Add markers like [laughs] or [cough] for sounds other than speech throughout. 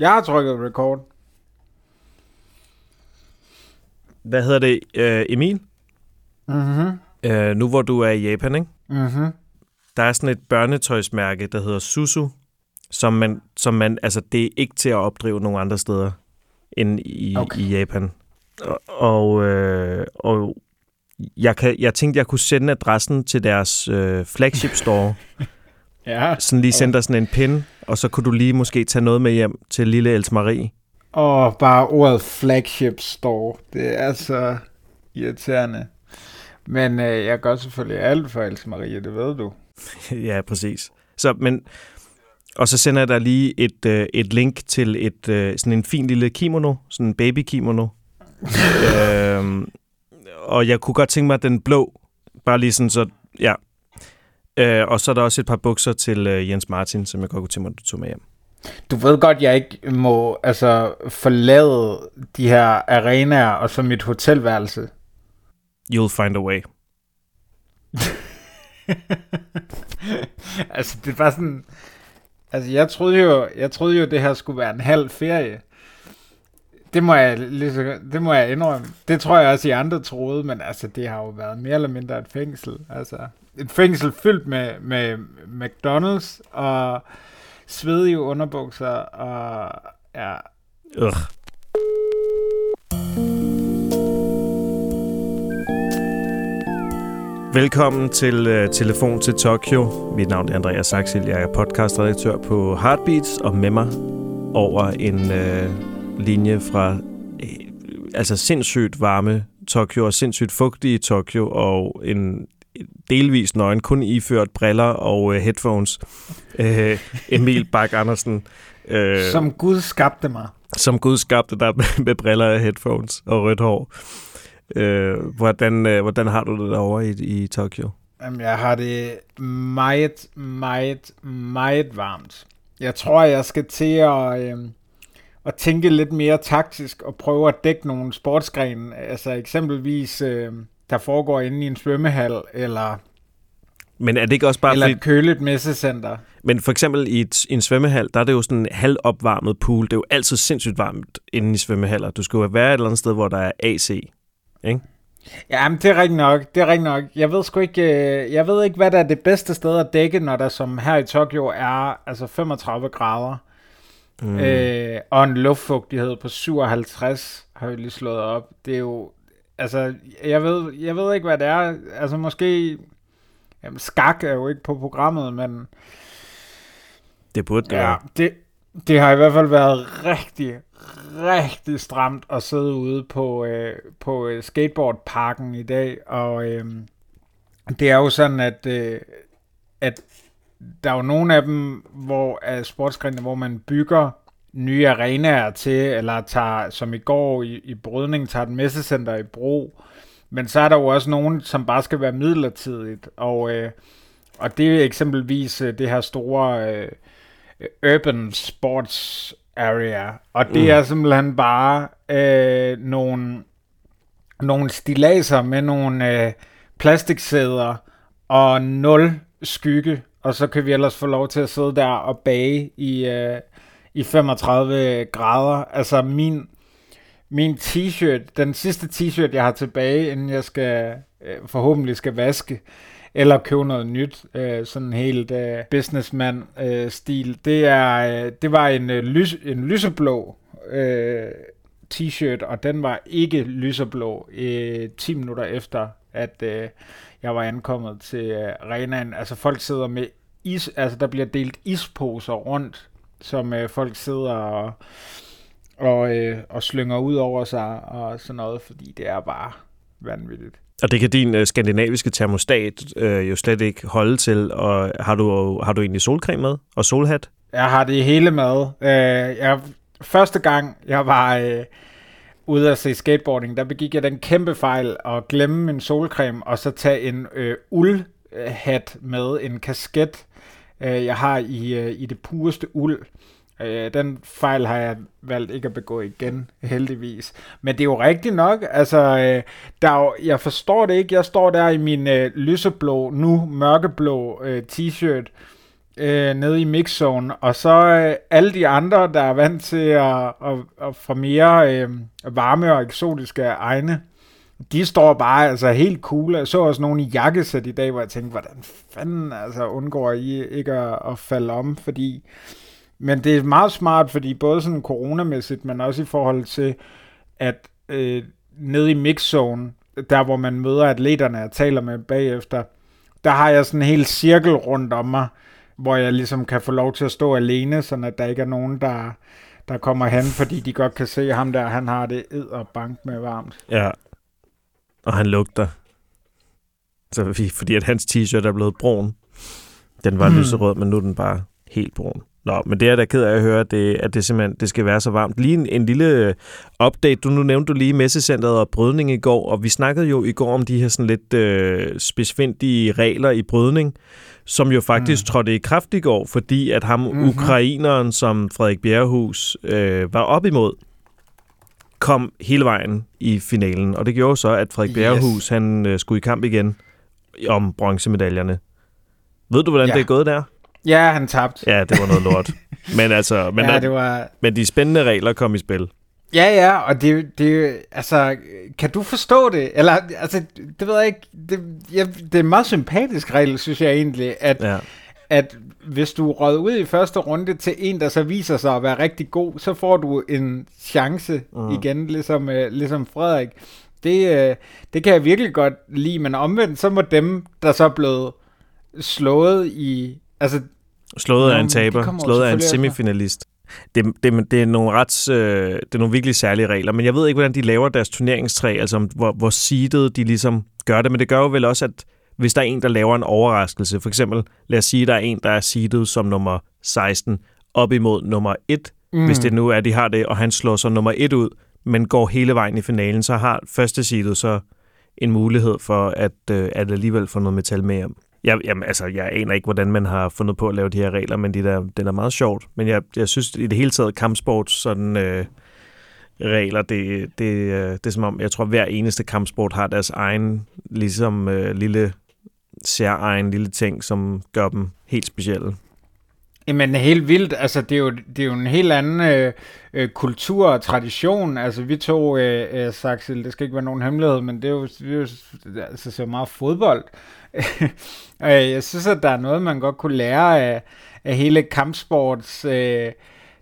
Jeg har trykket record. Hvad hedder det? Øh, Emil? Mhm. Øh, nu hvor du er i Japan, ikke? Mhm. Der er sådan et børnetøjsmærke, der hedder Susu, som man, som man altså det er ikke til at opdrive nogen andre steder end i, Okay. i Japan. Og, og, øh, og jeg, kan, jeg tænkte, jeg kunne sende adressen til deres øh, flagship store, [laughs] Ja. sådan lige sende dig sådan en pin, og så kunne du lige måske tage noget med hjem til lille Els Marie. Og bare ordet flagship store. Det er så irriterende. Men øh, jeg gør selvfølgelig alt for Else Marie, det ved du. [laughs] ja, præcis. Så, men, og så sender jeg dig lige et, øh, et link til et øh, sådan en fin lille kimono, sådan en baby kimono. [laughs] øhm, og jeg kunne godt tænke mig den blå, bare lige sådan så, ja. Øh, og så er der også et par bukser til øh, Jens Martin, som jeg godt kunne tænke mig, at du tog med hjem. Du ved godt, jeg ikke må altså, forlade de her arenaer og så mit hotelværelse. You'll find a way. [laughs] altså, det var sådan... Altså, jeg troede jo, jeg troede jo, det her skulle være en halv ferie. Det må jeg, lige så, det må jeg indrømme. Det tror jeg også, I andre troede, men altså, det har jo været mere eller mindre et fængsel. Altså, et fængsel fyldt med, med McDonald's og svedige underbukser og ja, Ugh. Velkommen til uh, Telefon til Tokyo. Mit navn er Andreas Saxil. Jeg er podcastredaktør på Heartbeats, og med mig over en uh, linje fra uh, altså sindssygt varme Tokyo og sindssygt fugtige Tokyo og en delvis nøgen, kun iført briller og uh, headphones. Uh, Emil Bak Andersen. Uh, som Gud skabte mig. som Gud skabte dig med, med briller og headphones og rødt hår. Øh, hvordan, øh, hvordan har du det derovre i, i Tokyo? Jamen, jeg har det meget, meget, meget varmt. Jeg tror, jeg skal til at, øh, at tænke lidt mere taktisk og prøve at dække nogle sportsgrene. Altså eksempelvis, øh, der foregår inde i en svømmehal, eller, Men er det ikke også bare eller fordi, et køligt messecenter. men for eksempel i, et, i en svømmehal, der er det jo sådan en halvopvarmet pool. Det er jo altid sindssygt varmt inde i svømmehaller. Du skal jo være et eller andet sted, hvor der er AC. Ikke? Ja, men det er rigtigt nok. Det er rigtigt nok. Jeg ved sgu ikke, øh, jeg ved ikke, hvad der er det bedste sted at dække, når der som her i Tokyo er altså 35 grader. Mm. Øh, og en luftfugtighed på 57 har vi lige slået op. Det er jo, altså, jeg ved, jeg ved ikke, hvad det er. Altså, måske, jamen, skak er jo ikke på programmet, men Det burde det ja, være. det, det har i hvert fald været rigtig, rigtig stramt at sidde ude på, øh, på øh, skateboardparken i dag, og øh, det er jo sådan, at, øh, at der er jo nogle af dem, hvor af sportsgrenene, hvor man bygger nye arenaer til, eller tager, som i går i, i Brydning, tager et messecenter i brug. Men så er der jo også nogen, som bare skal være midlertidigt, og, øh, og det er eksempelvis øh, det her store øh, Urban Sports Area, og det mm. er simpelthen bare øh, nogle, nogle stilaser med nogle øh, plastiksæder og nul skygge, og så kan vi ellers få lov til at sidde der og bage i, øh, i 35 grader. Altså min, min t-shirt, den sidste t-shirt, jeg har tilbage, inden jeg skal øh, forhåbentlig skal vaske, eller købe noget nyt, øh, sådan helt øh, businessman-stil. Øh, det, er, øh, det var en, øh, lys, en lyseblå øh, t-shirt, og den var ikke lyseblå øh, 10 minutter efter, at øh, jeg var ankommet til øh, arenaen. Altså folk sidder med is, altså der bliver delt isposer rundt, som øh, folk sidder og, og, øh, og slynger ud over sig og sådan noget, fordi det er bare vanvittigt. Og det kan din øh, skandinaviske termostat øh, jo slet ikke holde til. Og har du, har du egentlig solcreme med? Og solhat? Jeg har det hele med. Øh, jeg, første gang, jeg var øh, ude at se skateboarding, der begik jeg den kæmpe fejl at glemme min solcreme, og så tage en øh, uldhat med, en kasket, øh, jeg har i, øh, i det pureste uld. Øh, den fejl har jeg valgt ikke at begå igen, heldigvis. Men det er jo rigtigt nok. Altså, øh, der er jo, jeg forstår det ikke. Jeg står der i min øh, lyseblå, nu mørkeblå øh, t-shirt, øh, nede i mixzone, og så øh, alle de andre, der er vant til at, at, at få mere øh, varme og eksotiske egne, de står bare altså helt cool. Jeg så også nogle i jakkesæt i dag, hvor jeg tænkte, hvordan fanden altså, undgår I ikke at, at falde om, fordi... Men det er meget smart, fordi både sådan coronamæssigt, men også i forhold til, at øh, nede i mixzone, der hvor man møder atleterne og taler med bagefter, der har jeg sådan en hel cirkel rundt om mig, hvor jeg ligesom kan få lov til at stå alene, så at der ikke er nogen, der, der kommer hen, fordi de godt kan se ham der, han har det ed og bank med varmt. Ja, og han lugter. Så fordi at hans t-shirt er blevet brun. Den var hmm. lyserød, men nu er den bare helt brun. Nå, men det er da ked af at høre, det, at det simpelthen det skal være så varmt. Lige en, en lille øh, update. Du nu nævnte du lige messecenteret og brydning i går, og vi snakkede jo i går om de her sådan lidt øh, specifindige regler i brydning, som jo faktisk mm. trådte i kraft i går, fordi at ham mm-hmm. ukraineren, som Frederik Bjerrehus øh, var op imod, kom hele vejen i finalen. Og det gjorde så, at Frederik yes. Bjerrehus han, øh, skulle i kamp igen om bronzemedaljerne. Ved du, hvordan ja. det er gået der? Ja, han tabte. Ja, det var noget [laughs] lort. men altså, men, ja, det var... men de spændende regler kom i spil. Ja, ja, og det, det, altså, kan du forstå det? Eller, altså, det ved jeg ikke, det, ja, det er en meget sympatisk regel, synes jeg egentlig, at, ja. At hvis du rød ud i første runde til en, der så viser sig at være rigtig god, så får du en chance mm. igen, ligesom, uh, ligesom Frederik. Det, uh, det kan jeg virkelig godt lide, men omvendt, så må dem, der så er blevet slået i, altså Slået af en taber, slået af en semifinalist. Det, det, det, er nogle ret, øh, det er nogle virkelig særlige regler, men jeg ved ikke, hvordan de laver deres turneringstræ, altså hvor, hvor seedet de ligesom gør det, men det gør jo vel også, at hvis der er en, der laver en overraskelse, for eksempel, lad os sige, der er en, der er seedet som nummer 16, op imod nummer 1, mm. hvis det nu er, de har det, og han slår så nummer 1 ud, men går hele vejen i finalen, så har første seedet så en mulighed for at, øh, at alligevel få noget metal med hjem. Jeg, jamen, altså, jeg aner ikke, hvordan man har fundet på at lave de her regler, men de der, den er meget sjovt. Men jeg, jeg synes i det hele taget, kampsport, sådan øh, regler, det, det, øh, det er som om, jeg tror, hver eneste kampsport har deres egen, ligesom øh, lille, særegen lille ting, som gør dem helt specielle. Jamen helt vildt, altså det er jo, det er jo en helt anden øh, øh, kultur og tradition, altså vi to, øh, øh, Saxel, det skal ikke være nogen hemmelighed, men det er jo, det er jo altså, så meget fodbold, og [laughs] jeg synes, at der er noget, man godt kunne lære af, af hele kampsports øh,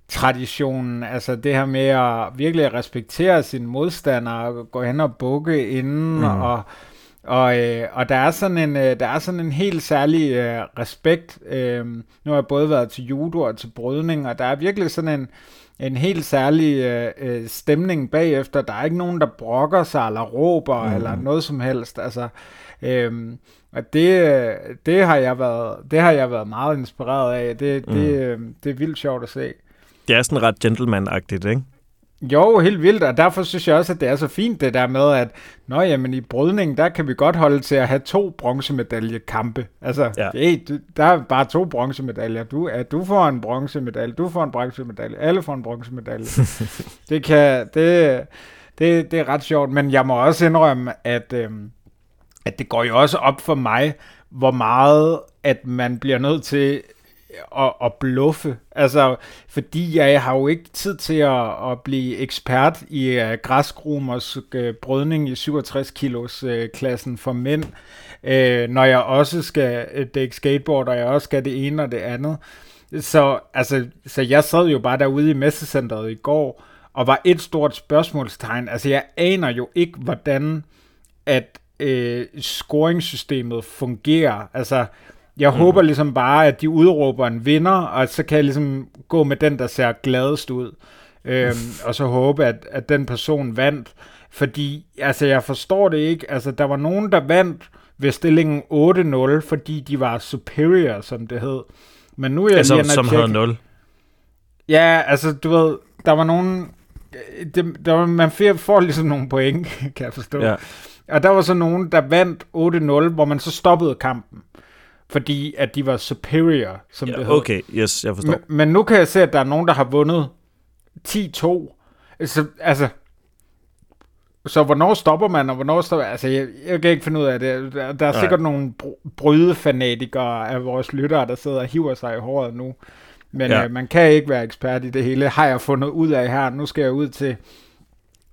traditionen, altså det her med at virkelig respektere sine modstandere, og gå hen og bukke inden, mm. og og, øh, og der er sådan en øh, der er sådan en helt særlig øh, respekt. Øh, nu har jeg både været til judo og til brydning, og der er virkelig sådan en en helt særlig øh, øh, stemning bagefter. Der er ikke nogen der brokker sig eller råber mm. eller noget som helst. Altså, øh, og det, det har jeg været det har jeg været meget inspireret af. Det, mm. det, øh, det er vildt sjovt at se. Det er sådan ret gentleman-agtigt, ikke? Jo, helt vildt, og derfor synes jeg også, at det er så fint det der med, at nå, jamen, i brydning, der kan vi godt holde til at have to bronzemedaljekampe. Altså, ja. hey, der er bare to bronzemedaljer. Du, at du får en bronzemedalje, du får en bronzemedalje, alle får en bronzemedalje. [laughs] det, kan, det, det, det er ret sjovt, men jeg må også indrømme, at, øhm, at det går jo også op for mig, hvor meget at man bliver nødt til at, at bluffe. Altså, fordi jeg har jo ikke tid til at, at blive ekspert i øh, uh, græskrumers uh, øh, brødning i 67 kilos uh, klassen for mænd, uh, når jeg også skal uh, dække skateboard, og jeg også skal det ene og det andet. Så, altså, så jeg sad jo bare derude i messecenteret i går, og var et stort spørgsmålstegn. Altså, jeg aner jo ikke, hvordan at øh, scoringssystemet fungerer. Altså, jeg mm. håber ligesom bare, at de udråber en vinder, og så kan jeg ligesom gå med den, der ser gladest ud. Øhm, og så håbe, at, at den person vandt. Fordi, altså jeg forstår det ikke. Altså der var nogen, der vandt ved stillingen 8-0, fordi de var superior, som det hed. Men nu er jeg altså, lige som havde 0. Ja, altså du ved, der var nogen... Det, der var, man får ligesom nogle point, [laughs] kan jeg forstå. Ja. Og der var så nogen, der vandt 8-0, hvor man så stoppede kampen fordi at de var superior, som ja, det hed. Okay, yes, jeg forstår. Men, men nu kan jeg se, at der er nogen, der har vundet 10-2. Så, altså, så hvornår stopper man, og hvornår stopper... Altså, jeg, jeg kan ikke finde ud af det. Der, der er Nej. sikkert nogle brydefanatikere af vores lyttere, der sidder og hiver sig i håret nu. Men ja. øh, man kan ikke være ekspert i det hele. Har jeg fundet ud af her. Nu skal jeg ud til,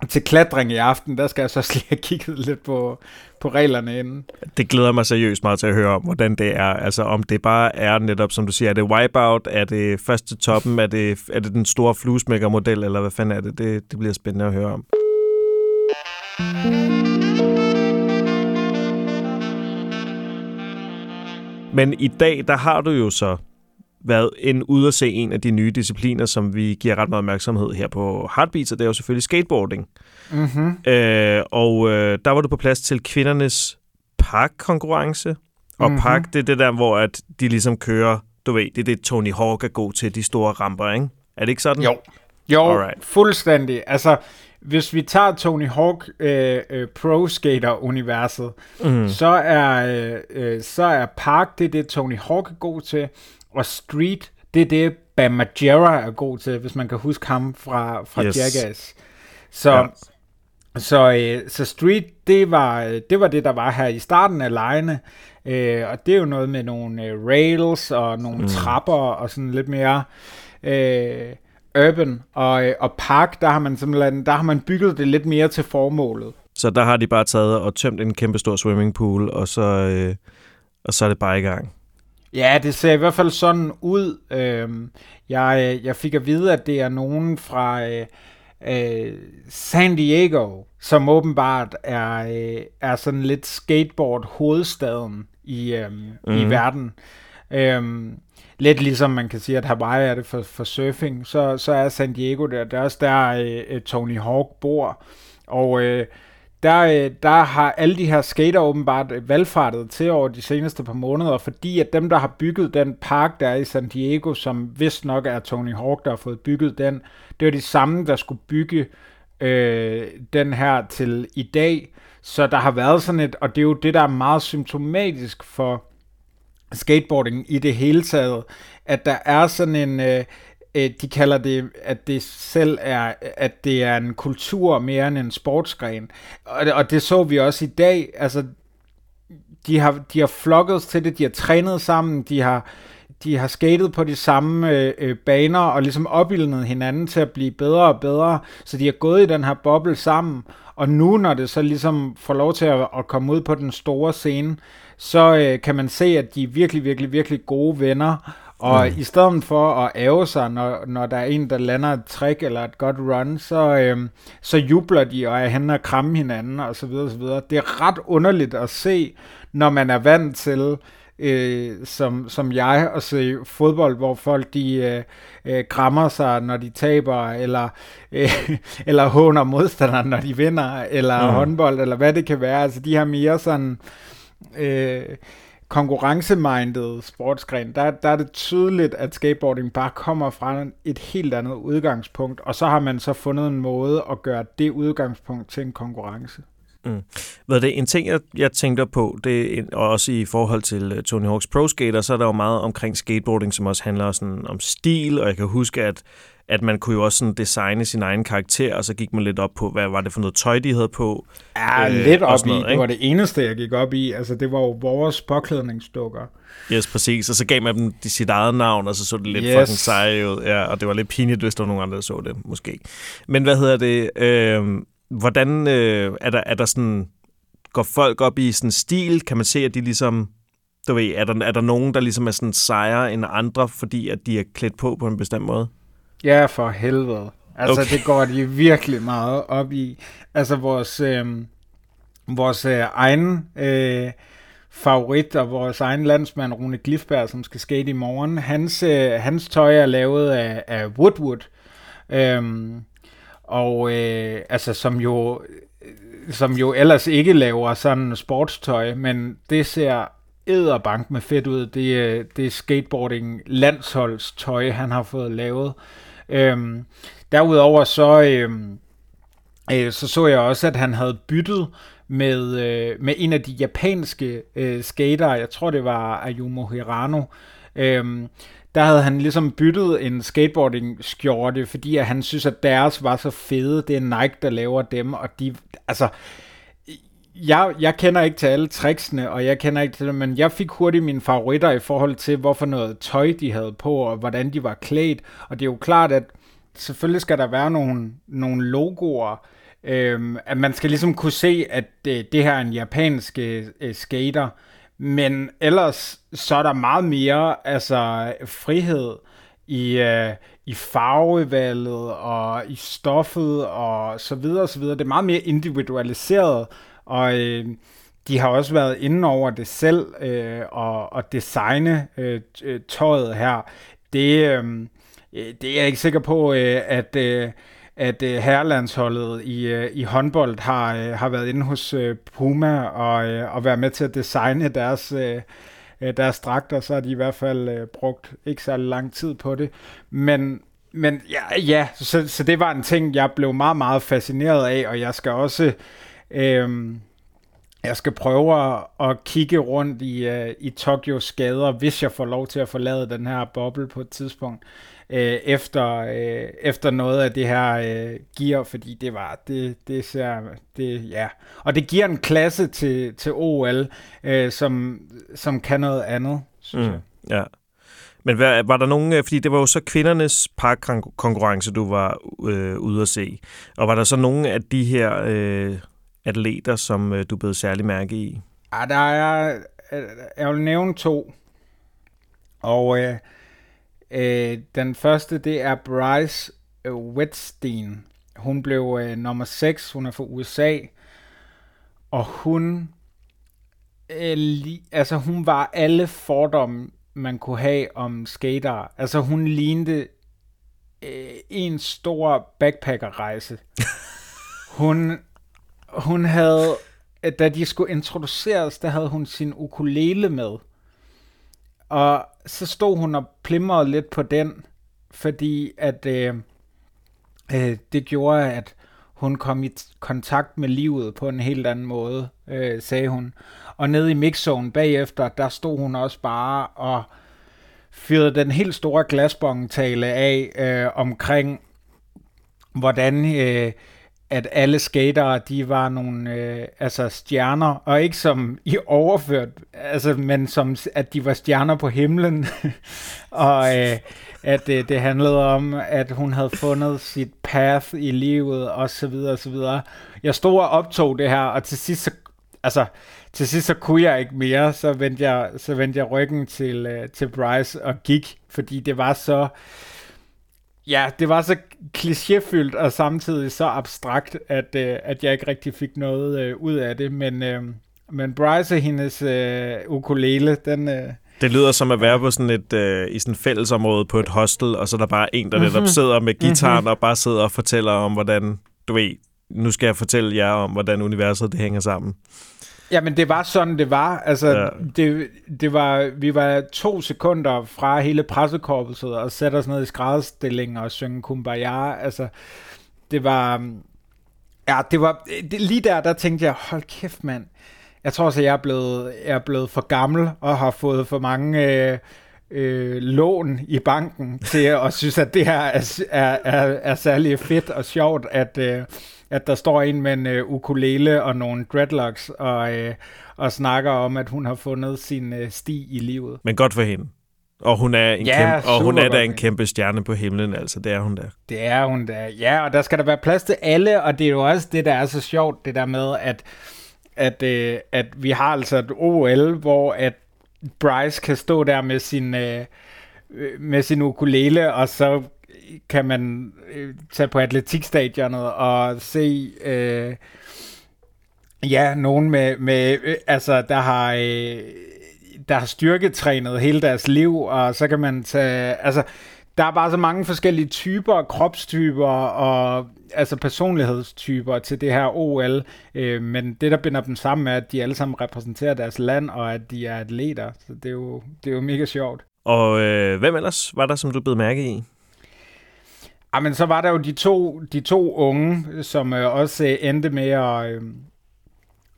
til klatring i aften. Der skal jeg så lige have kigget lidt på, på reglerne inden. Det glæder mig seriøst meget til at høre om, hvordan det er. Altså om det bare er netop, som du siger, er det wipeout? Er det først til toppen? Er det, er det den store fluesmækker-model? Eller hvad fanden er det? det? Det bliver spændende at høre om. Men i dag, der har du jo så været en ud at se en af de nye discipliner, som vi giver ret meget opmærksomhed her på Heartbeats, og det er jo selvfølgelig skateboarding. Mm-hmm. Øh, og øh, der var du på plads til kvindernes parkkonkurrence. Og mm-hmm. park, det er det der, hvor at de ligesom kører, du ved, det er det, Tony Hawk er god til, de store ramper, ikke? Er det ikke sådan? Jo, jo Alright. fuldstændig. Altså, hvis vi tager Tony Hawk øh, øh, Pro Skater universet, mm. så er øh, øh, så er Park det det Tony Hawk er god til, og Street det er det Bam Margera er god til, hvis man kan huske ham fra fra yes. Jackass. Så ja. så øh, så Street det var det var det der var her i starten af lejene. Øh, og det er jo noget med nogle øh, rails og nogle mm. trapper og sådan lidt mere øh, urban, og, øh, og park, der har man simpelthen der har man bygget det lidt mere til formålet. Så der har de bare taget og tømt en kæmpe stor swimmingpool, og så, øh, og så er det bare i gang. Ja, det ser i hvert fald sådan ud. Øhm, jeg, jeg fik at vide, at det er nogen fra øh, øh, San Diego, som åbenbart er, øh, er sådan lidt skateboard-hovedstaden i, øh, mm. i mhm. verden. Øhm, lidt ligesom man kan sige, at Hawaii er det for, for surfing, så, så er San Diego der. Det er også der, øh, Tony Hawk bor. Og øh, der, øh, der har alle de her skater åbenbart øh, valgfartet til over de seneste par måneder, fordi at dem, der har bygget den park, der er i San Diego, som vist nok er Tony Hawk, der har fået bygget den, det er de samme, der skulle bygge øh, den her til i dag. Så der har været sådan et, og det er jo det, der er meget symptomatisk for skateboarding i det hele taget, at der er sådan en, øh, øh, de kalder det, at det selv er, at det er en kultur mere end en sportsgren. Og det, og det så vi også i dag, altså de har, de har flokket til det, de har trænet sammen, de har, de har skatet på de samme øh, øh, baner og ligesom opildnet hinanden til at blive bedre og bedre, så de har gået i den her boble sammen, og nu når det så ligesom får lov til at, at komme ud på den store scene, så øh, kan man se, at de er virkelig, virkelig, virkelig gode venner. Og mm. i stedet for at æve sig, når, når der er en, der lander et trick eller et godt run, så, øh, så jubler de og er henne og kramme hinanden og så videre, så videre. Det er ret underligt at se, når man er vant til, øh, som, som jeg, at se fodbold, hvor folk de øh, øh, krammer sig, når de taber, eller, øh, [laughs] eller håner modstanderen, når de vinder, eller mm. håndbold, eller hvad det kan være. Altså de har mere sådan øh, konkurrencemindet sportsgren, der, der er det tydeligt, at skateboarding bare kommer fra et helt andet udgangspunkt, og så har man så fundet en måde at gøre det udgangspunkt til en konkurrence. Mm. Ved det en ting, jeg, jeg tænkte på, det er også i forhold til øh, Tony Hawk's Pro Skater, så er der jo meget omkring skateboarding, som også handler sådan om stil, og jeg kan huske, at at man kunne jo også sådan designe sin egen karakter, og så gik man lidt op på, hvad var det for noget tøj, de havde på. Ja, øh, lidt op noget, i. Ikke? Det var det eneste, jeg gik op i. Altså, det var jo vores påklædningsdukker. Yes, præcis. Og så gav man dem de sit eget navn, og så så det lidt yes. fucking seje ud. Ja, og det var lidt pinligt, hvis der var nogen andre, der så det, måske. Men hvad hedder det? Øh, hvordan øh, er, der, er der sådan... Går folk op i sådan stil? Kan man se, at de ligesom du ved, er der, er der nogen, der ligesom er sådan sejere end andre, fordi at de er klædt på på en bestemt måde? Ja, for helvede. Altså, okay. det går de virkelig meget op i. Altså, vores, øh, vores øh, egen øh, favorit og vores egen landsmand, Rune Glifberg, som skal skate i morgen, hans, øh, hans tøj er lavet af, af Woodwood. Øhm, og øh, altså, som jo som jo ellers ikke laver sådan sportstøj, men det ser æderbank med fedt ud. Det, det er skateboarding landsholdstøj, han har fået lavet. Øhm, derudover så, øhm, øh, så så jeg også, at han havde byttet med, øh, med en af de japanske øh, skater, jeg tror det var Ayumu Hirano, øhm, der havde han ligesom byttet en skateboarding-skjorte, fordi at han synes, at deres var så fede. Det er Nike, der laver dem, og de, altså, jeg, jeg kender ikke til alle tricksene, og jeg kender ikke til det, men jeg fik hurtigt mine favoritter i forhold til, hvorfor noget tøj de havde på, og hvordan de var klædt. Og det er jo klart, at selvfølgelig skal der være nogle, nogle logoer, øhm, at man skal ligesom kunne se, at det, det her er en japansk øh, skater, men ellers så er der meget mere altså frihed i, øh, i farvevalget og i stoffet og så videre og så videre. Det er meget mere individualiseret, og øh, de har også været inde over det selv øh, og, og designe øh, øh, tøjet her. Det, øh, det er jeg ikke sikker på, øh, at... Øh, at øh, herrelandsholdet i, øh, i håndbold har, øh, har været inde hos øh, Puma og, øh, og været med til at designe deres, øh, deres dragter, så har de i hvert fald øh, brugt ikke så lang tid på det. Men, men ja, ja så, så det var en ting, jeg blev meget, meget fascineret af, og jeg skal også... Øh, jeg skal prøve at, at kigge rundt i, uh, i Tokyos gader, hvis jeg får lov til at forlade den her boble på et tidspunkt øh, efter, øh, efter noget af det her øh, gear, fordi det var, det, det ser, det, ja. Og det giver en klasse til, til OL, øh, som, som kan noget andet, synes mm, jeg. Ja. Men hvad, var der nogen, øh, fordi det var jo så kvindernes parkkonkurrence, du var øh, ude at se, og var der så nogen af de her øh, atleter, som øh, du blev særlig mærke i? Ja, der er, øh, jeg vil nævne to, og øh, Øh, den første, det er Bryce øh, Wetstein. Hun blev øh, nummer 6, hun er fra USA, og hun, øh, li, altså hun var alle fordomme, man kunne have om skater. Altså hun lignede øh, en stor backpackerrejse. [laughs] hun, hun havde, da de skulle introduceres, der havde hun sin ukulele med. Og så stod hun og plimrede lidt på den, fordi at øh, øh, det gjorde, at hun kom i kontakt med livet på en helt anden måde, øh, sagde hun. Og nede i mixzone bagefter, der stod hun også bare og fyrede den helt store glasbongtale af øh, omkring, hvordan øh, at alle skatere, de var nogle øh, altså stjerner, og ikke som i overført, altså, men som at de var stjerner på himlen, [laughs] og øh, at øh, det handlede om, at hun havde fundet sit path i livet, og så videre, og så videre. Jeg stod og optog det her, og til sidst så, altså, til sidst så kunne jeg ikke mere, så vendte jeg, så vendte jeg ryggen til, øh, til Bryce og gik, fordi det var så, Ja, det var så klichéfyldt og samtidig så abstrakt, at, øh, at jeg ikke rigtig fik noget øh, ud af det. Men, øh, men Bryce og hendes øh, ukulele, den... Øh, det lyder som at være på sådan et, øh, i sådan et fællesområde på et hostel, og så er der bare en, der netop mm-hmm. sidder med gitaren mm-hmm. og bare sidder og fortæller om, hvordan, du ved, nu skal jeg fortælle jer om, hvordan universet det hænger sammen. Jamen, det var sådan, det var. Altså, ja. det, det var, vi var to sekunder fra hele pressekorpset og sætte os ned i skrædderstilling og synge Kumbaya. Altså, det var... Ja, det var... Det, lige der, der tænkte jeg, hold kæft, mand. Jeg tror også, at jeg er blevet, jeg er blevet for gammel og har fået for mange... Øh, øh, lån i banken til at synes, at det her er, er, er, er særlig fedt og sjovt, at, øh, at der står en med en uh, ukulele og nogle dreadlocks og, uh, og snakker om, at hun har fundet sin uh, sti i livet. Men godt for hende. Og hun er, en ja, kæmpe, og hun er da en kæmpe stjerne på himlen, altså. Det er hun da. Det er hun da. Ja, og der skal der være plads til alle, og det er jo også det, der er så sjovt, det der med, at, at, uh, at vi har altså et OL, hvor at Bryce kan stå der med sin, øh, med sin ukulele, og så kan man øh, tage på atletikstadionet og se øh, ja, nogen med, med øh, altså der har øh, der har styrketrænet hele deres liv, og så kan man tage, altså der er bare så mange forskellige typer, kropstyper og altså personlighedstyper til det her OL, øh, men det der binder dem sammen er, at de alle sammen repræsenterer deres land, og at de er atleter, så det er jo, det er jo mega sjovt. Og øh, hvem ellers var der, som du blev mærke i? Ja, men så var der jo de to, de to unge, som øh, også øh, endte med at, øh,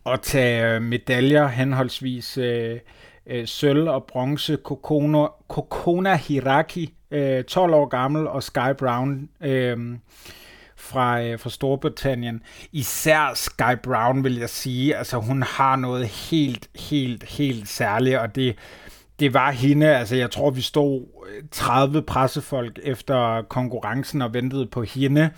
at tage øh, medaljer, henholdsvis øh, øh, sølv og bronze, Kokona, Kokona Hiraki, øh, 12 år gammel, og Sky Brown øh, fra, øh, fra Storbritannien. Især Sky Brown, vil jeg sige. Altså, hun har noget helt, helt, helt særligt, og det, det var hende, altså jeg tror, vi stod øh, 30 pressefolk efter konkurrencen og ventede på hende,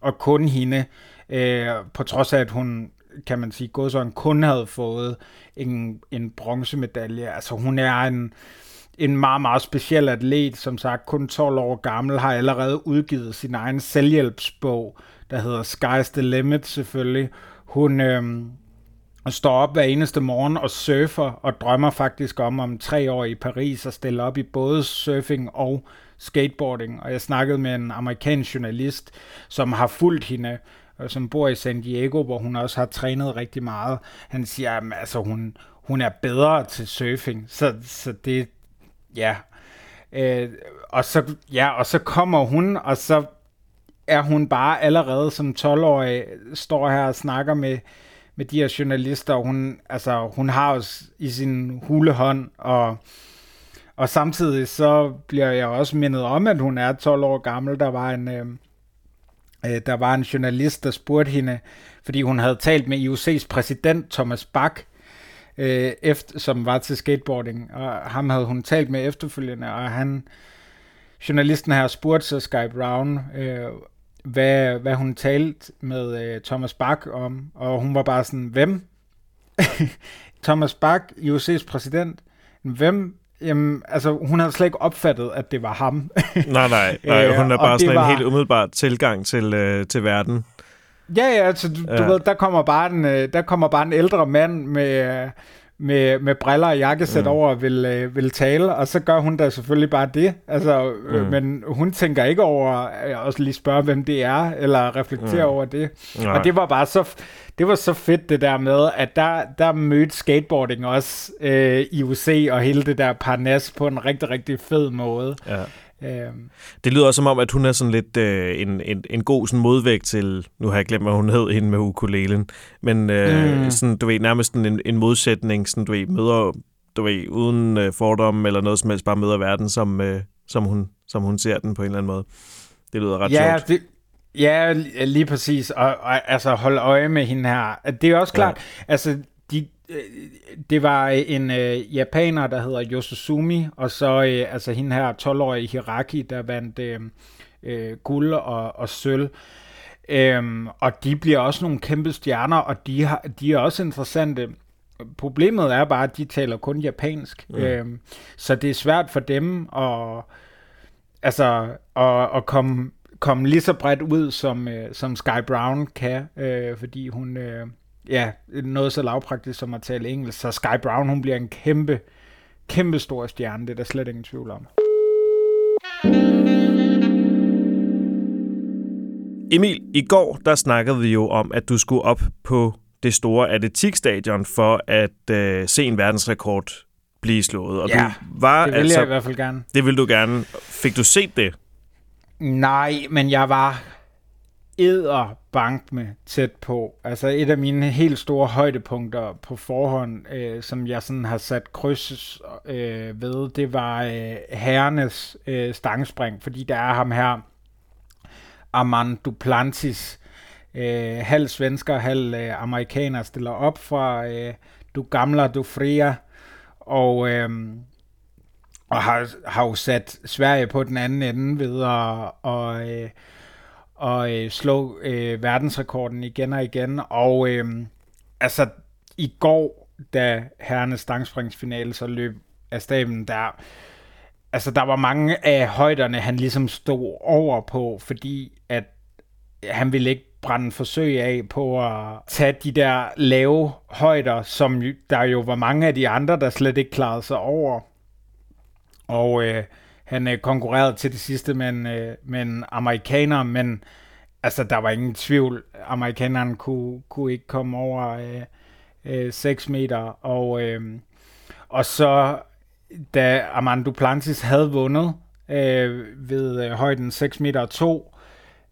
og kun hende, øh, på trods af, at hun, kan man sige, sådan kun havde fået en, en bronzemedalje. Altså hun er en, en meget, meget speciel atlet, som sagt kun 12 år gammel, har allerede udgivet sin egen selvhjælpsbog, der hedder Sky's the Limit selvfølgelig. Hun, øh, står op hver eneste morgen og surfer, og drømmer faktisk om om tre år i Paris at stille op i både surfing og skateboarding. Og jeg snakkede med en amerikansk journalist, som har fulgt hende, Øh, som bor i San Diego, hvor hun også har trænet rigtig meget. Han siger, at altså, hun, hun er bedre til surfing, så, så det, ja. Øh, og, så, ja, og så kommer hun, og så er hun bare allerede som 12-årig, står her og snakker med, med de her journalister, hun, altså, hun har os i sin hulehånd, og, og samtidig så bliver jeg også mindet om, at hun er 12 år gammel. Der var en, øh, øh, der var en journalist, der spurgte hende, fordi hun havde talt med IOC's præsident Thomas Bach, øh, efter, som var til skateboarding, og ham havde hun talt med efterfølgende, og han, journalisten her spurgte så Skype Brown, øh, hvad, hvad hun talte med øh, Thomas Bach om, og hun var bare sådan, hvem? [laughs] Thomas Bach, IOC's præsident, hvem? Jamen, altså, hun havde slet ikke opfattet, at det var ham. [laughs] nej, nej, [laughs] nej, hun er bare sådan var... en helt umiddelbar tilgang til, øh, til verden. Ja, ja, altså, du, ja. du ved, der kommer, bare en, øh, der kommer bare en ældre mand med, øh, med, med briller og jakkesæt mm. over vil, øh, vil tale, og så gør hun da selvfølgelig bare det. Altså, øh, mm. Men hun tænker ikke over at også lige spørge, hvem det er, eller reflektere mm. over det. Nej. Og det var bare så, det var så fedt det der med, at der, der mødte skateboarding også øh, i UC og hele det der parnas på en rigtig, rigtig fed måde. Ja. Øhm. Det lyder også som om, at hun er sådan lidt øh, en, en, en god sådan modvægt til, nu har jeg glemt, hvad hun hed, hende med ukulelen, men øh, mm. sådan, du ved, nærmest en, en modsætning, sådan, du ved, møder, du ved, uden øh, fordomme eller noget som helst, bare møder verden, som, øh, som, hun, som hun ser den på en eller anden måde. Det lyder ret ja, sjovt. Det, ja, lige præcis. Og, og altså holde øje med hende her. Det er også klart, ja. altså de, Øh, det var en øh, japaner, der hedder Yosuzumi, og så øh, altså hende her 12-årige Hiraki, der vandt øh, øh, guld og, og sølv. Øhm, og de bliver også nogle kæmpe stjerner, og de, har, de er også interessante. Problemet er bare, at de taler kun japansk, mm. øhm, så det er svært for dem at, altså, at, at komme, komme lige så bredt ud, som, øh, som Sky Brown kan, øh, fordi hun... Øh, ja, noget så lavpraktisk som at tale engelsk. Så Sky Brown, hun bliver en kæmpe, kæmpe stor stjerne. Det er der slet ingen tvivl om. Emil, i går der snakkede vi jo om, at du skulle op på det store atletikstadion for at øh, se en verdensrekord blive slået. Og ja, du var det vil altså, jeg i hvert fald gerne. Det vil du gerne. Fik du set det? Nej, men jeg var æder bank med tæt på. Altså et af mine helt store højdepunkter på forhånd, øh, som jeg sådan har sat kryds øh, ved, det var øh, herrenes øh, stangspring, fordi der er ham her, Armand Duplantis, øh, halv svensker, halv øh, amerikaner, stiller op fra øh, Du Gamla Du Fria, og, øh, og har, har jo sat Sverige på den anden ende ved at og, øh, og øh, slå øh, verdensrekorden igen og igen. Og øh, altså, i går, da herrenes stangspringsfinale så løb af staben, der, altså, der var mange af højderne, han ligesom stod over på, fordi at han ville ikke brænde forsøg af på at tage de der lave højder, som der jo var mange af de andre, der slet ikke klarede sig over. Og øh, han øh, konkurrerede til det sidste med en, øh, med en amerikaner, men altså, der var ingen tvivl. Amerikaneren kunne, kunne ikke komme over øh, øh, 6 meter, og, øh, og så da Armand Duplantis havde vundet øh, ved øh, højden 6 meter 2,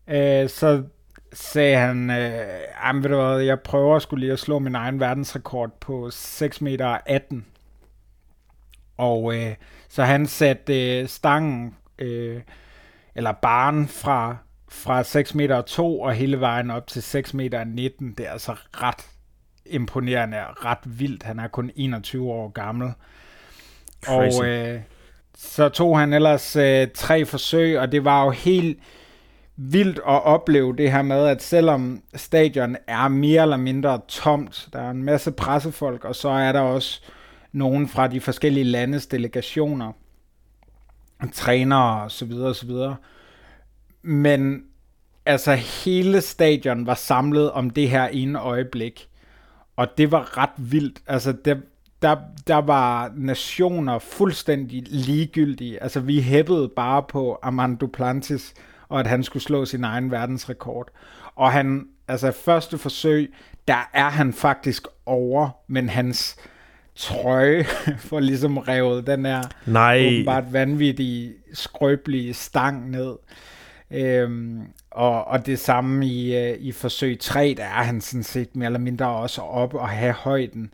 øh, så sagde han, øh, ved du hvad, jeg prøver skulle lige at slå min egen verdensrekord på 6 meter 18. Og øh, så han satte øh, stangen, øh, eller baren fra, fra 6 meter 2 og hele vejen op til 6 meter 19. Det er altså ret imponerende og ret vildt. Han er kun 21 år gammel. Crazy. Og øh, så tog han ellers øh, tre forsøg, og det var jo helt vildt at opleve det her med, at selvom stadion er mere eller mindre tomt, der er en masse pressefolk, og så er der også nogen fra de forskellige landes delegationer, trænere og så videre og så videre. Men altså hele stadion var samlet om det her ene øjeblik. Og det var ret vildt. Altså det, der, der var nationer fuldstændig ligegyldige. Altså vi hæppede bare på Armand Duplantis, og at han skulle slå sin egen verdensrekord. Og han, altså første forsøg, der er han faktisk over, men hans trøje [laughs] får ligesom revet den her Nej. åbenbart vanvittige, skrøbelige stang ned. Øhm, og, og det samme i, øh, i forsøg 3, der er han sådan set mere eller mindre også op og have højden,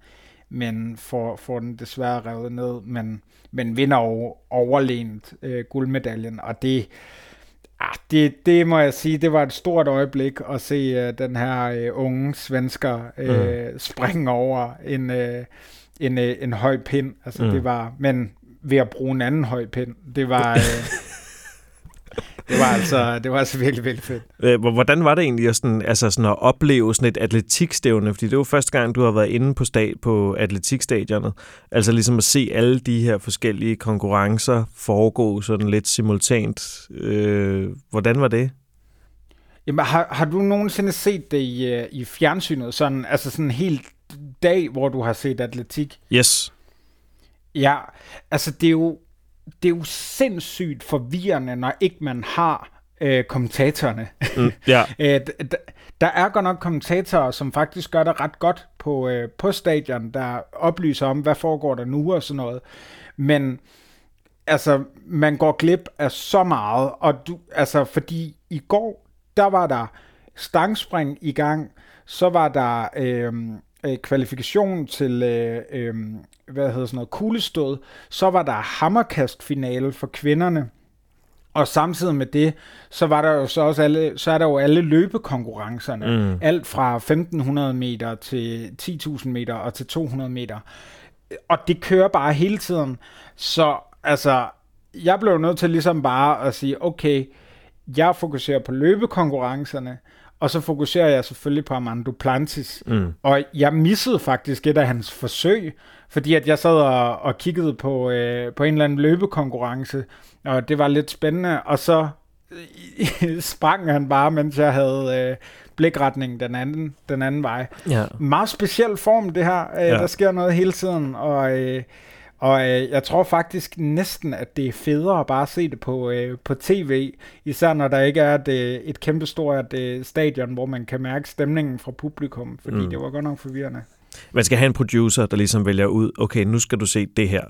men får, får den desværre revet ned, men, men vinder jo overlænt øh, guldmedaljen, og det, ah, det, det må jeg sige, det var et stort øjeblik at se øh, den her øh, unge svensker øh, mm. springe over en, øh, en, øh, en høj pind, altså mm. det var, men ved at bruge en anden høj pind, det var... Øh, [laughs] det var altså, det var altså virkelig, virkelig fedt. Øh, hvordan var det egentlig at, sådan, altså sådan at opleve sådan et atletikstævne? Fordi det var første gang, du har været inde på, stad, på atletikstadionet. Altså ligesom at se alle de her forskellige konkurrencer foregå sådan lidt simultant. Øh, hvordan var det? Jamen, har, har du nogensinde set det i, øh, i fjernsynet? Sådan, altså sådan en hel dag, hvor du har set atletik? Yes. Ja, altså det er jo det er jo sindssygt forvirrende, når ikke man har øh, kommentatorerne. Mm, yeah. [laughs] øh, der er godt nok kommentatorer, som faktisk gør det ret godt på, øh, på stadion, der oplyser om, hvad foregår der nu og sådan noget. Men altså, man går glip af så meget, og du, altså, fordi i går, der var der stangspring i gang, så var der øh, øh, kvalifikation til øh, øh, hvad hedder sådan noget, kuglestød, så var der hammerkastfinale for kvinderne, og samtidig med det, så var der jo så også alle, så er der jo alle løbekonkurrencerne. Mm. Alt fra 1500 meter til 10.000 meter og til 200 meter. Og det kører bare hele tiden. Så altså, jeg blev nødt til ligesom bare at sige, okay, jeg fokuserer på løbekonkurrencerne, og så fokuserer jeg selvfølgelig på Armando Plantis. Mm. Og jeg missede faktisk et af hans forsøg, fordi at jeg sad og, og kiggede på, øh, på en eller anden løbekonkurrence, og det var lidt spændende, og så [laughs] sprang han bare, mens jeg havde øh, blikretningen den anden, den anden vej. Ja. Meget speciel form det her. Øh, ja. Der sker noget hele tiden, og... Øh, og øh, jeg tror faktisk næsten, at det er federe at bare se det på, øh, på tv, især når der ikke er et, et kæmpestort øh, stadion, hvor man kan mærke stemningen fra publikum, fordi mm. det var godt nok forvirrende. Man skal have en producer, der ligesom vælger ud, okay, nu skal du se det her.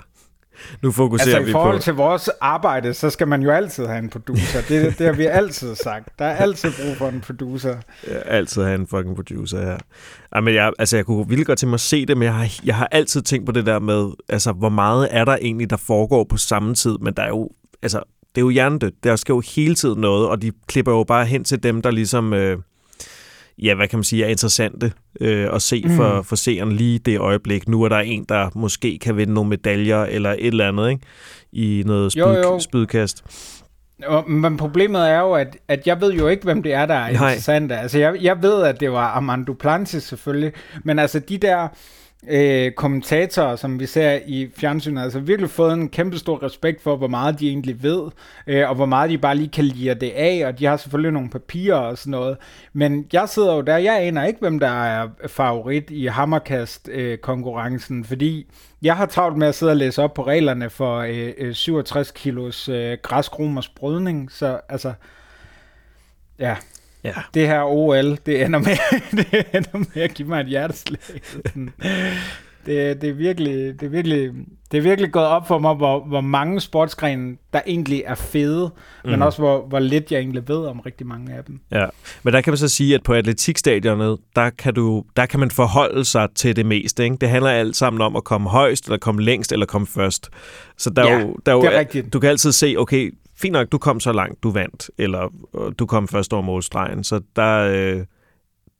Nu fokuserer altså, vi i forhold på... til vores arbejde, så skal man jo altid have en producer. Det, det har vi altid sagt. Der er altid brug for en producer. Ja, altid have en fucking producer, ja. Ej, men jeg, altså, jeg kunne virkelig godt til mig at se det, men jeg har, jeg har altid tænkt på det der med, altså, hvor meget er der egentlig, der foregår på samme tid, men der er jo, altså, det er jo hjernedødt. Der skal jo hele tiden noget, og de klipper jo bare hen til dem, der ligesom... Øh, ja, hvad kan man sige, er interessante øh, at se mm. for, for seeren lige det øjeblik. Nu er der en, der måske kan vinde nogle medaljer eller et eller andet, ikke? I noget spyd, jo, jo. spydkast. Men problemet er jo, at, at jeg ved jo ikke, hvem det er, der er interessant. Altså, jeg, jeg ved, at det var Armando Plantis selvfølgelig, men altså de der øh, kommentatorer, som vi ser i fjernsynet, altså virkelig fået en kæmpe stor respekt for, hvor meget de egentlig ved, øh, og hvor meget de bare lige kan lide det af, og de har selvfølgelig nogle papirer og sådan noget. Men jeg sidder jo der, jeg aner ikke, hvem der er favorit i Hammerkast-konkurrencen, øh, fordi jeg har travlt med at sidde og læse op på reglerne for øh, øh 67 kilos øh, græskromers brydning, så altså, ja, Ja. Det her OL, det ender med, [laughs] det ender med at give mig et hjerteslag. det, det, er virkelig, det, er virkelig, det er virkelig gået op for mig, hvor, hvor mange sportsgrene, der egentlig er fede, mm. men mhm. også hvor, hvor lidt jeg egentlig ved om rigtig mange af dem. Ja, men der kan man så sige, at på atletikstadionet, der kan, du, der kan man forholde sig til det meste. Ikke? Det handler alt sammen om at komme højst, eller komme længst, eller komme først. Så der ja, er jo, der er jo, er. Du kan altid se, okay, fint nok, du kom så langt, du vandt, eller øh, du kom først over målstregen. Så der, øh,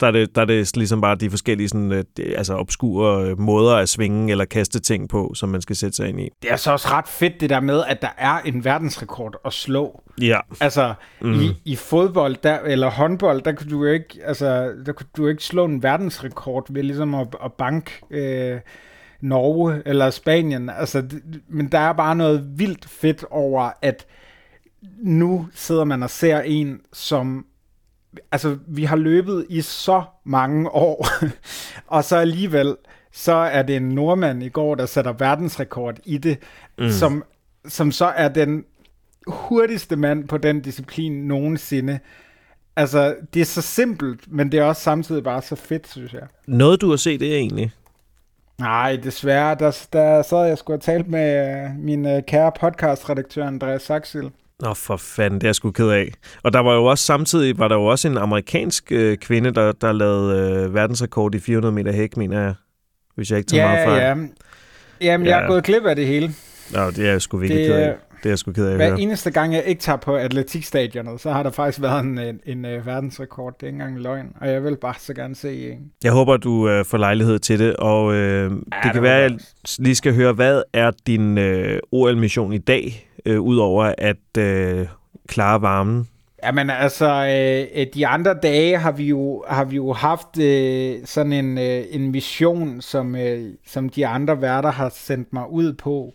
der, er det, der er det ligesom bare de forskellige sådan, øh, altså obskure øh, måder at svinge eller kaste ting på, som man skal sætte sig ind i. Det er så også ret fedt det der med, at der er en verdensrekord at slå. Ja. Altså, mm. i, i fodbold der, eller håndbold, der kunne du jo ikke, altså, der kunne du ikke slå en verdensrekord ved ligesom at, at banke... Øh, Norge eller Spanien. Altså, det, men der er bare noget vildt fedt over, at nu sidder man og ser en, som altså, vi har løbet i så mange år, [laughs] og så alligevel, så er det en nordmand i går, der sætter verdensrekord i det, mm. som, som så er den hurtigste mand på den disciplin nogensinde. Altså, det er så simpelt, men det er også samtidig bare så fedt, synes jeg. Noget, du har set, det egentlig? Nej, desværre. Der, der sad jeg skulle have talt med uh, min uh, kære podcastredaktør, Andreas Saxil. Nå, for fanden, det er jeg sgu ked af. Og der var jo også samtidig, var der jo også en amerikansk øh, kvinde, der, der lavede øh, verdensrekord i 400 meter hæk, mener jeg. Hvis jeg ikke tager ja, meget fejl. Ja, Jamen, ja. jeg er gået klip af det hele. Nå, det er jeg sgu virkelig det, ked af. Det er jeg sgu ked af Hver høre. eneste gang, jeg ikke tager på atletikstadionet, så har der faktisk været en, en, en uh, verdensrekord. Det er ikke engang løgn, og jeg vil bare så gerne se en. Jeg håber, du uh, får lejlighed til det, og uh, ja, det, det kan være, at jeg lige skal høre, hvad er din uh, OL-mission i dag? Øh, udover at øh, klare varmen? Jamen altså, øh, de andre dage har vi jo, har vi jo haft øh, sådan en, øh, en mission, som, øh, som de andre værter har sendt mig ud på.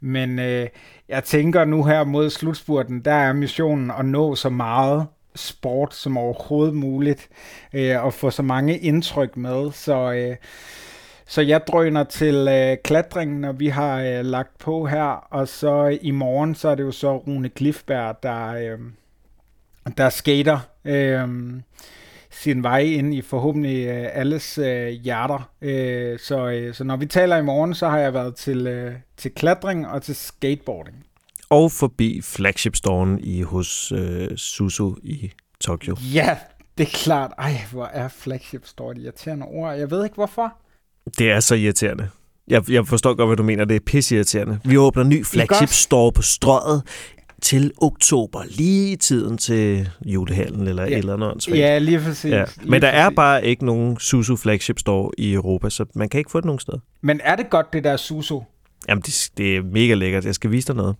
Men øh, jeg tænker nu her mod slutspurten, der er missionen at nå så meget sport som overhovedet muligt, øh, og få så mange indtryk med. Så... Øh, så jeg drøner til øh, klatring, når vi har øh, lagt på her, og så i morgen, så er det jo så Rune Glifberg, der, øh, der skater øh, sin vej ind i forhåbentlig øh, alles øh, hjerter. Øh, så, øh, så når vi taler i morgen, så har jeg været til, øh, til klatring og til skateboarding. Og forbi flagship storen i hos øh, Suzu i Tokyo. Ja, det er klart. Ej, hvor er flagship store et irriterende ord. Jeg ved ikke hvorfor. Det er så irriterende. Jeg, jeg forstår godt, hvad du mener. Det er pisseirriterende. Vi åbner ny flagship store på strøget til oktober, lige i tiden til julehallen eller ja. eller noget Ja, lige præcis. Ja. Men lige der præcis. er bare ikke nogen Suzu flagship store i Europa, så man kan ikke få det nogen steder. Men er det godt, det der Suzu? Jamen, det, det er mega lækkert. Jeg skal vise dig noget.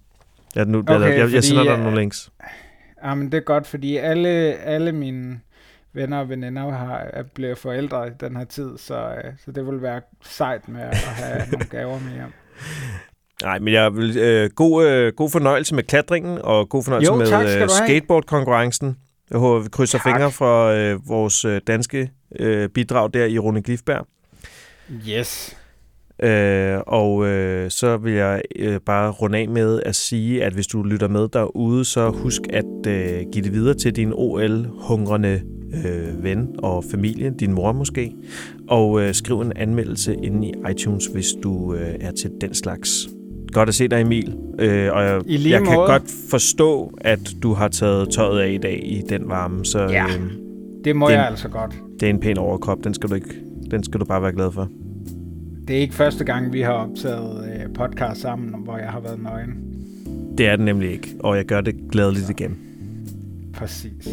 Jeg, nu, okay, jeg, jeg, jeg sender dig nogle links. Jamen, det er godt, fordi alle, alle mine venner og veninder har, er blevet forældre i den her tid, så, øh, så det vil være sejt med at have [laughs] nogle gaver med hjem. Nej, men jeg vil øh, god, øh, god fornøjelse med klatringen, og god fornøjelse jo, med øh, skateboardkonkurrencen. Jeg håber, vi krydser tak. fingre for øh, vores øh, danske øh, bidrag der i Rune Glifberg. Yes. Øh, og øh, så vil jeg øh, bare runde af med at sige, at hvis du lytter med derude, så husk at øh, give det videre til din OL-hungrende øh, ven og familie, din mor måske, og øh, skriv en anmeldelse inde i iTunes, hvis du øh, er til den slags. Godt at se dig, Emil. Øh, og jeg, I jeg kan godt forstå, at du har taget tøjet af i dag i den varme. Så, ja, øh, det må det, jeg altså godt. Det er en pæn overkrop. Den skal du, ikke, den skal du bare være glad for. Det er ikke første gang, vi har optaget øh, podcast sammen, hvor jeg har været nøgen. Det er det nemlig ikke, og jeg gør det glædeligt igen. Præcis.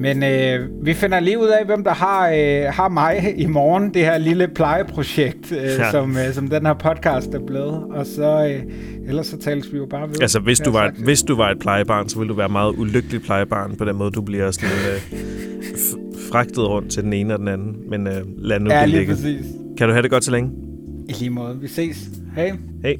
Men øh, vi finder lige ud af, hvem der har, øh, har mig i morgen, det her lille plejeprojekt, øh, ja. som, øh, som den her podcast er blevet. Og så, øh, ellers så tales vi jo bare ved. Altså, hvis du, var, et, hvis du var et plejebarn, så ville du være meget ulykkelig plejebarn på den måde, du bliver sådan øh, fragtet rundt til den ene og den anden. Men øh, lad nu ja, det ligge. Præcis. Kan du have det godt så længe? I lige måde. Vi ses. Hej. Hej.